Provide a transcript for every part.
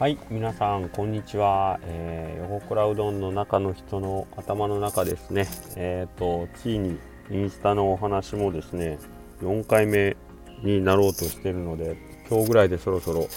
はい皆さんこんにちは、えー、横倉うどんの中の人の頭の中ですね。えっ、ー、とついにインスタのお話もですね4回目になろうとしてるので今日ぐらいでそろそろ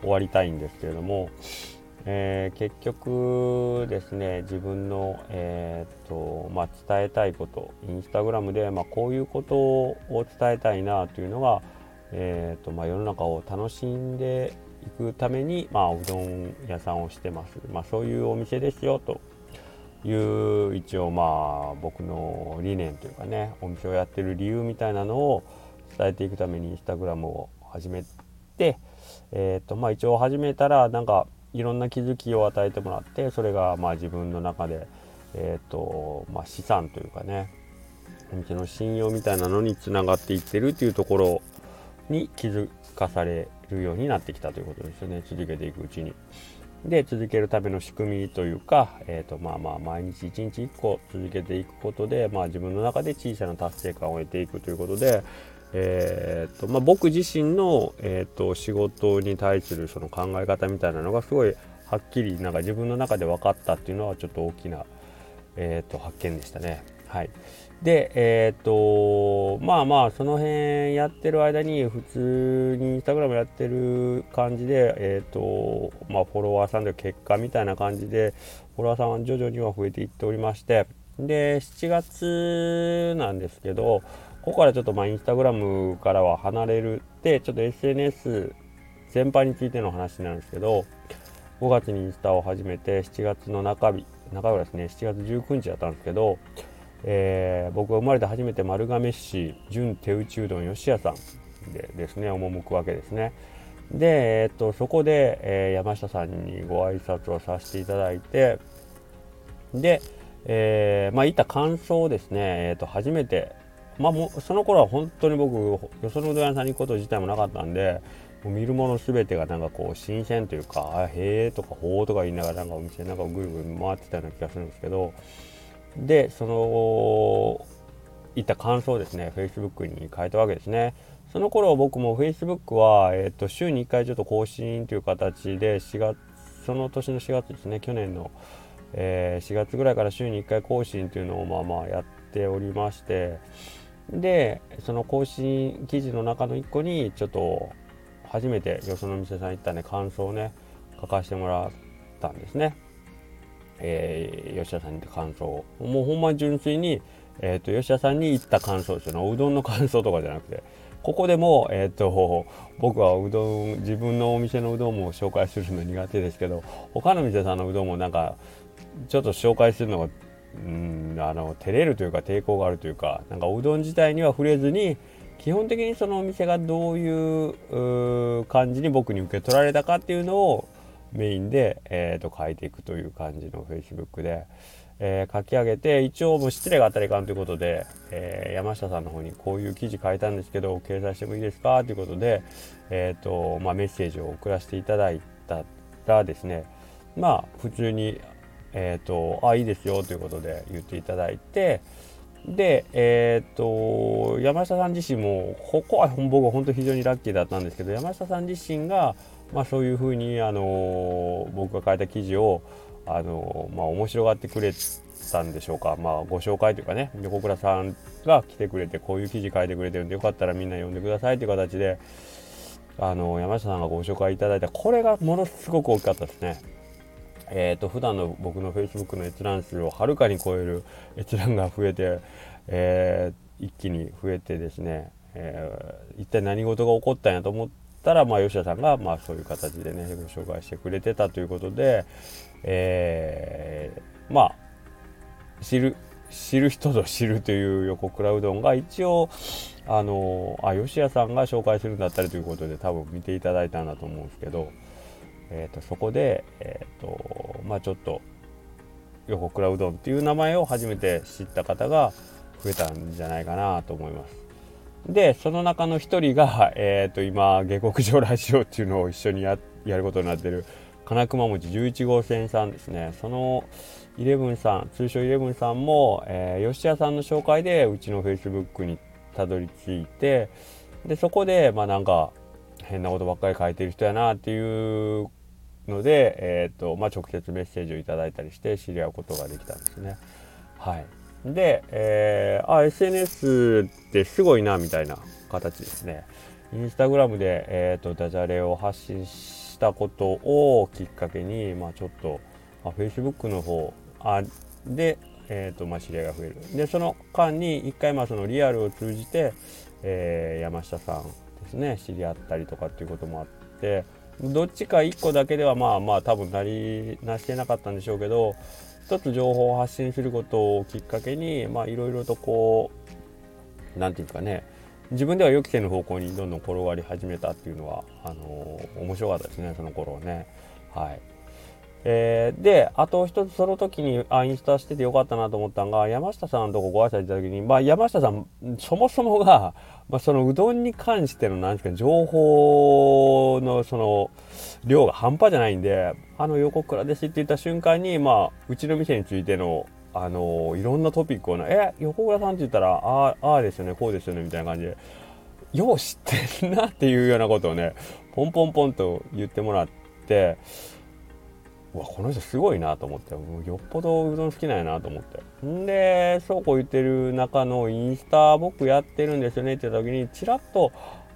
終わりたいんですけれども、えー、結局ですね自分の、えーとまあ、伝えたいことインスタグラムで、まあ、こういうことを伝えたいなというのが、えーとまあ、世の中を楽しんで行くために、まあ、うどん屋さんをしてます、まあ、そういうお店ですよと。いう一応まあ僕の理念というかねお店をやってる理由みたいなのを伝えていくためにインスタグラムを始めて、えーとまあ、一応始めたらなんかいろんな気づきを与えてもらってそれがまあ自分の中で、えーとまあ、資産というかねお店の信用みたいなのにつながっていってるというところに気づかされるようになってきたということですよね続けていくうちに。で続けるための仕組みというか、えーとまあ、まあ毎日1日1個続けていくことで、まあ、自分の中で小さな達成感を得ていくということで、えーとまあ、僕自身の、えーと、仕事に対するその考え方みたいなのがすごいはっきりなんか自分の中で分かったっていうのはちょっと大きな、えーと発見でしたね。はい、でえっ、ー、とまあまあその辺やってる間に普通にインスタグラムやってる感じでえっ、ー、とまあフォロワーさんで結果みたいな感じでフォロワーさんは徐々には増えていっておりましてで7月なんですけどここからちょっとまあインスタグラムからは離れるってちょっと SNS 全般についての話なんですけど5月にインスタを始めて7月の中日中日ですね7月19日だったんですけどえー、僕が生まれて初めて丸亀市純手打ちうどん吉屋さんでですね赴くわけですね。で、え、っとそこで、えー、山下さんにご挨拶をさせていただいてで、えー、まあいった感想をですね、え、っと初めてまあもその頃は本当に僕よそのうどん屋さんに行くこと自体もなかったんでもう見るもの全てがなんかこう新鮮というか「あへえ」とか「ほう」とか言いながらなんかお店なんかぐるぐる回ってたような気がするんですけどでそのいった感想をですね Facebook に変えたわけですねその頃僕も Facebook は、えーと、週に1回ちょっと更新という形で4月その年の4月ですね去年の、えー、4月ぐらいから週に1回更新というのをまあまあやっておりましてでその更新記事の中の1個にちょっと初めてよその店さん行ったね感想をね書かせてもらったんですね。えー、吉田さんに感想もうほんま純粋に、えーと、吉田さんに言った感想ですよねうどんの感想とかじゃなくてここでも、えーと、僕はうどん自分のお店のうどんも紹介するの苦手ですけど他の店さんのうどんもなんかちょっと紹介するのがうんあの照れるというか抵抗があるというかなんかうどん自体には触れずに基本的にそのお店がどういう感じに僕に受け取られたかっていうのをメインで、えー、と書いていくという感じの Facebook で、えー、書き上げて一応もう失礼があったらいかんということで、えー、山下さんの方にこういう記事書いたんですけど掲載してもいいですか？ということで、えーとまあ、メッセージを送らせていただいたらですねまあ普通に、えーと、あいいですよということで言っていただいてで、えっ、ー、と山下さん自身もここは僕は本当非常にラッキーだったんですけど山下さん自身がまあ、そういうふうに、あの僕が書いた記事を、あのまあ、面白がってくれたんでしょうか、まあ、ご紹介というかね。横倉さんが来てくれてこういう記事書いてくれてるんでよかったらみんな読んでくださいという形であの山下さんがご紹介いただいた。これがものすごく大きかったですね。えーと、普段の僕の Facebook の閲覧数をはるかに超える閲覧が増えて、えー、一気に増えてですね、えー、一体何事が起こったんやと思ったら、まあ、吉田さんが、まあ、そういう形でねご紹介してくれてたということで、えー、まあ知る知る人ぞ知るという横倉うどんが一応あのあ吉谷さんが紹介するんだったりということで多分見ていただいたんだと思うんですけど、えーと、そこで、えーとまあ、ちょっと横倉うどんっていう名前を初めて知った方が増えたんじゃないかなと思います。でその中の一人が、えー、と今下克上ラジオっていうのを一緒にやることになってる金熊餅11号線さんですねそのイレブンさん通称イレブンさんも、えー、吉谷さんの紹介でうちのフェイスブックにたどり着いてでそこでまあなんか変なことばっかり書いてる人やなっていうので、えーとまあ、直接メッセージをいただいたりして知り合うことができたんですね。はい、で、えー、あ SNS ってすごいなみたいな形ですね。インスタグラムで、えーと、ダジャレを発信したことをきっかけに、まあ、ちょっと、まあ、Facebook の方あで、えーとまあ、知り合いが増える。でその間に一回まあそのリアルを通じて、えー、山下さんですね知り合ったりとかっていうこともあってどっちか1個だけではまあまあ多分なりなしてなかったんでしょうけど一つ情報を発信することをきっかけにまあいろいろとこう何て言うかね自分では予期せぬ方向にどんどん転がり始めたっていうのはあのー、面白かったですねその頃ね。はい。えー、で、あと一つその時にあインスタしててよかったなと思ったのが、山下さんのとこご挨拶いた時に、まあ山下さん、そもそもが、まあそのうどんに関しての、なんですか、情報のその量が半端じゃないんで、あの横倉ですって言った瞬間に、まあうちの店についての、あの、いろんなトピックをね、え、横倉さんって言ったら、ああ、ああですよね、こうですよね、みたいな感じで、よう知ってるなっていうようなことをね、ポンポンポンと言ってもらって、わこの人すごいなと思って。よっぽどうどん好きなんやなと思って。んでそうこう言ってる中のインスタ僕やってるんですよね。って言った時にちらっと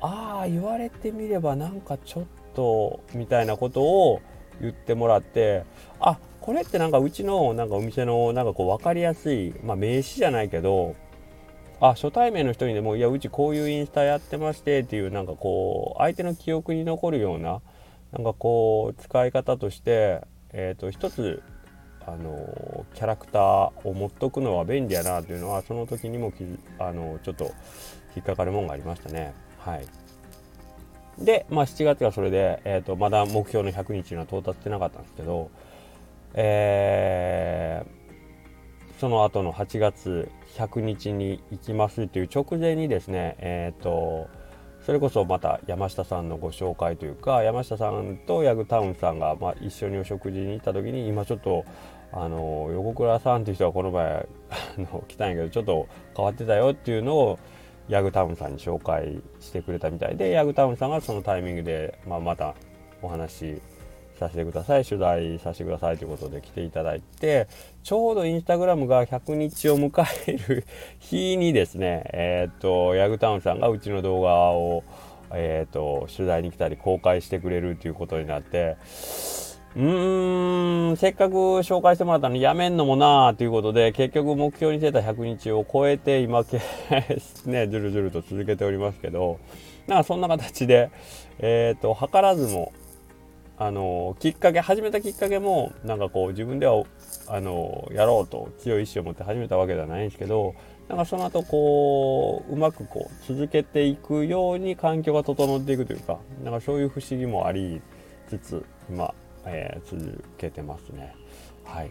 ああ言われてみればなんかちょっとみたいなことを言ってもらってあこれってなんかうちのなんかお店のなんかこう分かりやすい、まあ、名刺じゃないけどあ初対面の人にでもいやうちこういうインスタやってましてっていうなんかこう相手の記憶に残るようななんかこう使い方としてえーと、一つあのキャラクターを持っとくのは便利やなというのはその時にもきあのちょっと引っかかるもんがありましたね。はい、で、まあ、7月がそれで、えーと、まだ目標の100日には到達してなかったんですけど、えー、その後の8月100日に行きますという直前にですね、えーとそれこそまた山下さんのご紹介というか山下さんとヤグタウンさんが、ま、一緒にお食事に行った時に今ちょっとあの横倉さんっていう人がこの前 あの来たんやけどちょっと変わってたよっていうのをヤグタウンさんに紹介してくれたみたいでヤグタウンさんがそのタイミングで、まあ、またお話させてください。取材させてくださいということで来ていただいてちょうどインスタグラムが100日を迎える日にですねえっ、とヤグタウンさんがうちの動画をえっ、と取材に来たり公開してくれるということになってうーんせっかく紹介してもらったのにやめんのもなーということで結局目標にしてた100日を超えて今ねずるずると続けておりますけどなんかそんな形でえっ、と図らずもあのきっかけ始めたきっかけもなんかこう自分ではあのやろうと強い意志を持って始めたわけではないんですけどなんかその後こううまくこう続けていくように環境が整っていくというかなんかそういう不思議もありつつ今、えー、続けてますね。はい、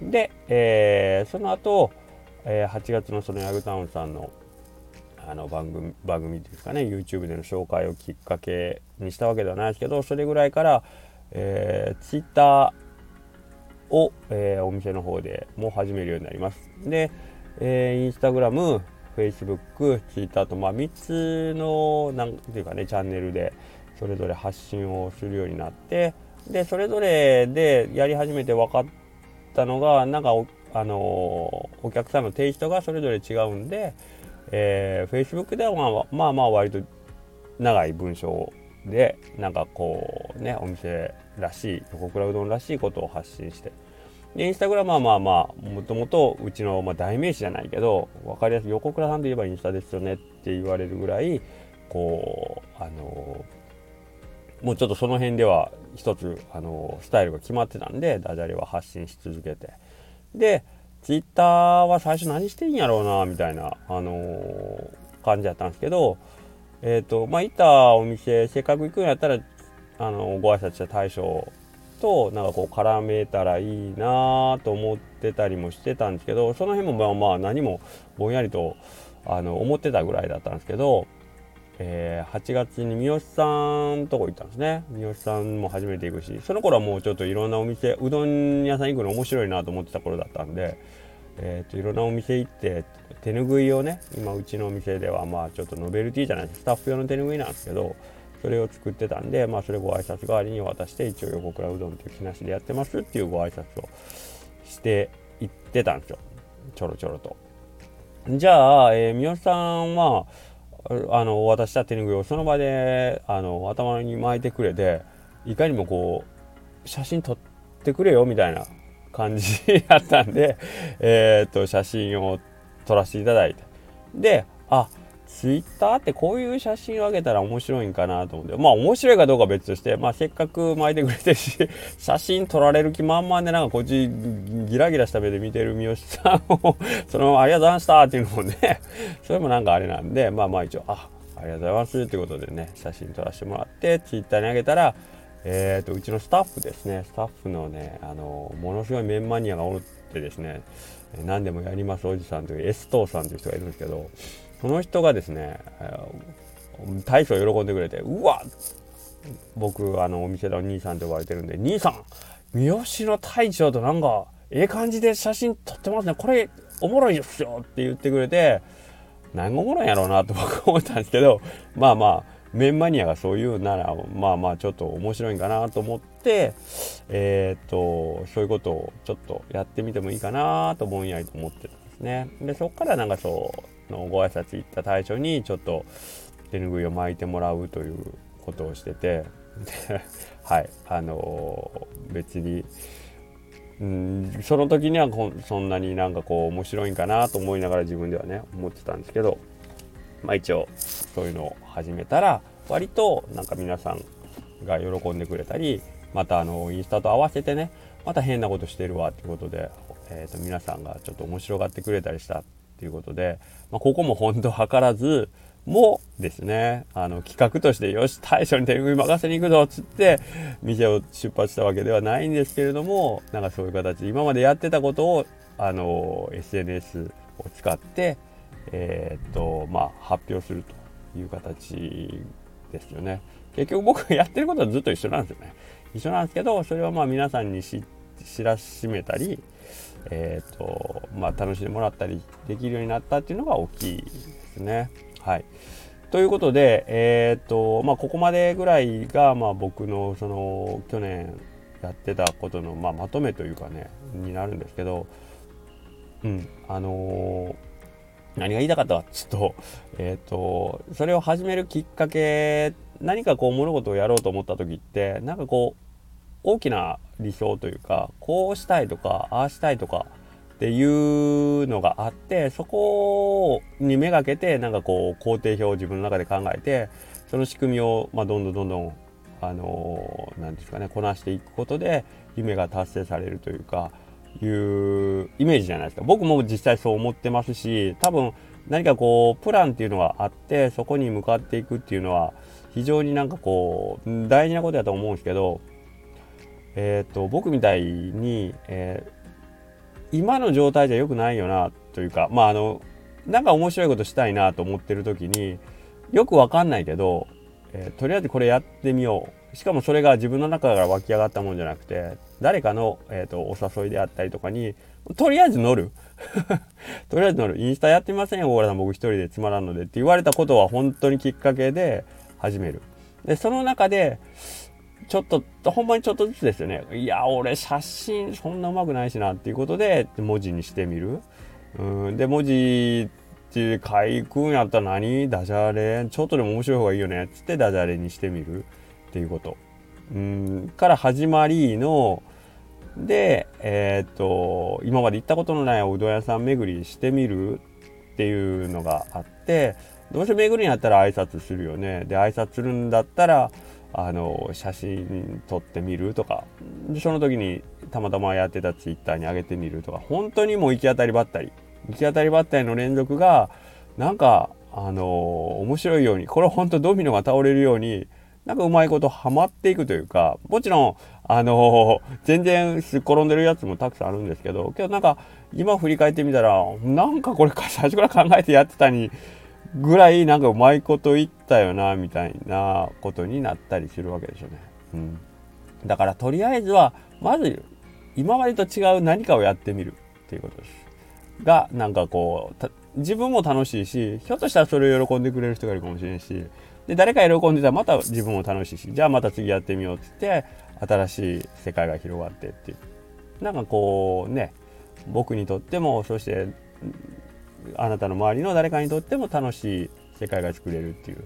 で、えー、その後、えー、8月のそのヤグタウンさんのあの番組番組ですかね YouTube での紹介をきっかけにしたわけではないですけどそれぐらいから、えー、Twitter を、えー、お店の方でも始めるようになります。で、えー、Instagram、Facebook、Twitter と、まあ、3つのなんていうかねチャンネルでそれぞれ発信をするようになってでそれぞれでやり始めて分かったのがなんかお,、あのお客さんのテイストがそれぞれ違うんでえー、Facebook ではまあまあまあ割と長い文章でなんかこうねお店らしい横倉うどんらしいことを発信して。でインスタグラムはまあまあもともとうちの、まあ、代名詞じゃないけど分かりやすい横倉さんといえばインスタですよねって言われるぐらいこうあのもうちょっとその辺では一つあのスタイルが決まってたんでダジャレは発信し続けて。でツイッターは最初何してんやろうなみたいな、あのー、感じだったんですけど、えっ、ー、とまあ行ったお店せっかく行くんやったら、あのー、ご挨拶した大将となんかこう絡めたらいいなと思ってたりもしてたんですけどその辺もまあまあ何もぼんやりとあの思ってたぐらいだったんですけどえー、8月に三好さんとこ行ったんですね三好さんも初めて行くしその頃はもうちょっといろんなお店うどん屋さん行くの面白いなと思ってた頃だったんで、えーと、いろんなお店行って手ぬぐいをね今うちのお店ではまあちょっとノベルティじゃないですスタッフ用の手ぬぐいなんですけどそれを作ってたんで、まあ、それご挨拶代わりに渡して一応横倉うどんっていう木梨でやってますっていうご挨拶をしていってたんですよちょろちょろと。じゃあ、えー、三好さんはあの渡した手拭いをその場であの頭に巻いてくれていかにもこう写真撮ってくれよみたいな感じやったんで、え、っと写真を撮らせていただいて。であツイッターってこういう写真をあげたら面白いんかなと思って、まあ面白いかどうか別として、まあせっかく巻いてくれてるし、写真撮られる気満々でなんかこっちギラギラした目で見てる三好さんを そのままありがとうございましたっていうのもね、それもなんかあれなんで、まあまあ一応、あ、ありがとうございますってことでね、写真撮らせてもらって、ツイッターにあげたら、えっ、ー、と、うちのスタッフですね、スタッフのね、あの、ものすごいメンマニアがおるってですね、何でもやりますおじさんというエストさんという人がいるんですけど、その人がですね、大将喜んでくれて、うわ僕、あの、お店の兄さんと呼ばれてるんで、兄さん、三好の大将となんか、ええ感じで写真撮ってますね。これ、おもろいですよって言ってくれて、何がおもろいんやろうなと僕思ったんですけど、まあまあ、メンマニアがそう言うなら、まあまあ、ちょっと面白いんかなと思って、えー、と、そういうことをちょっとやってみてもいいかなとぼんやりと思ってたんですね。で、そっからなんかそう、のご挨拶行った大将にちょっと手ぬぐいを巻いてもらうということをしてて はい。あのー、別にうんその時にはそんなになんかこう面白いんかなと思いながら自分ではね思ってたんですけどまあ一応そういうのを始めたら割となんか皆さんが喜んでくれたりまたあのインスタと合わせてねまた変なことしてるわっていうことで、えー、と皆さんがちょっと面白がってくれたりしたっていうことで、まあ、ここも本当図らず、もですね、あの企画としてよし大将に手拭い任せに行くぞっつって店を出発したわけではないんですけれどもなんかそういう形で今までやってたことをあの SNS を使ってえー、っとまあ発表するという形ですよね。結局僕がやってることはずっと一緒なんですよね。一緒なんですけどそれをまあ皆さんに知らしめたりえーとまあ、楽しんでもらったりできるようになったっていうのが大きいですね。はい、ということで、えーとまあ、ここまでぐらいが、まあ、僕のその去年やってたことの、まあ、まとめというかねになるんですけど、うんあのー、何が言いたかったかちょっと,、えーとそれを始めるきっかけ何かこう物事をやろうと思った時ってなんかこう大きな理想というかこうしたいとかああしたいとかっていうのがあってそこにめがけてなんかこう工程表を自分の中で考えてその仕組みを、まあ、どんどんどんどんあの何ですかねこなしていくことで夢が達成されるというかいうイメージじゃないですか。僕も実際そう思ってますし多分何かこうプランっていうのがあってそこに向かっていくっていうのは非常になんかこう大事なことだと思うんですけどえーと、僕みたいに、えー、今の状態じゃ良くないよなというかまああのなんか面白いことしたいなと思ってる時によくわかんないけど、えー、とりあえずこれやってみよう。しかもそれが自分の中から湧き上がったもんじゃなくて誰かの、えーと、お誘いであったりとかにとりあえず乗る。とりあえず乗る。インスタやってませんよ小倉さん僕一人でつまらんのでって言われたことは本当にきっかけで始める。でその中でちょっと、ほんまにちょっとずつですよね。いや、俺写真そんな上手くないしなっていうことで文字にしてみる。うん、で、文字って書くんやったら何？ダジャレ？ちょっとでも面白い方がいいよね。つってダジャレにしてみるっていうこと。うん、から始まりの、で、えー、と、今まで行ったことのないおうどん屋さん巡りしてみるっていうのがあって、どうせ巡るんやったら挨拶するよね。で、挨拶するんだったら、あの写真撮ってみるとか。その時にたまたまやってたツイッターに上げてみるとか。本当にもう行き当たりばったり。行き当たりばったりの連続がなんかあの面白いようにこれ本当ドミノが倒れるようになんかうまいことハマっていくというか。もちろんあの全然すっ転んでるやつもたくさんあるんですけどけどなんか今振り返ってみたらなんかこれ最初から考えてやってたにぐらいなんかうまいこと言ったよなみたいなことになったりするわけでしょうね。うん、だからとりあえずはまず今までと違う何かをやってみるっていうことです。がなんかこう自分も楽しいしひょっとしたらそれを喜んでくれる人がいるかもしれんしで誰か喜んでたらまた自分も楽しいしじゃあまた次やってみようっつって新しい世界が広がってっていうなんかこうね僕にとってもそしてあなたの周りの誰かにとっても楽しい世界が作れるっていう。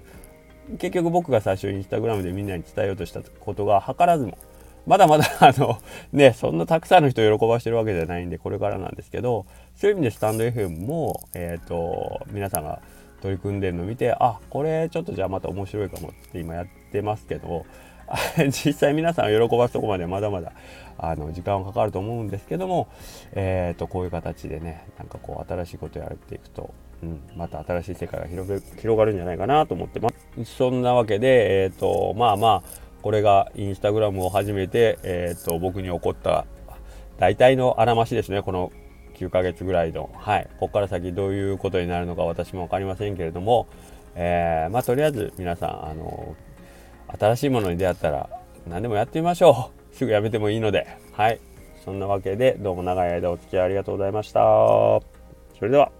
結局僕が最初インスタグラムでみんなに伝えようとしたことが図らずもまだまだ あのねそんなたくさんの人を喜ばしてるわけじゃないんでこれからなんですけどそういう意味でスタンド FM もえっ、ー、と皆さんが取り組んでるのを見てあこれちょっとじゃあまた面白いかもって今やってますけど 実際皆さんを喜ばすとこまでまだまだあの時間はかかると思うんですけども、えーと、こういう形でねなんかこう新しいことやっていくと、うん、また新しい世界が広広がるんじゃないかなと思ってます。そんなわけで、えーと、まあまあこれがインスタグラムを始めて、えーと僕に起こった大体のあらましですねこの9ヶ月ぐらいの、はい、ここから先どういうことになるのか私も分かりませんけれども、えー、まあ、とりあえず皆さん、あの新しいものに出会ったら何でもやってみましょう。すぐやめてもいいので、はい。そんなわけで、どうも長い間お付き合いありがとうございました。それでは。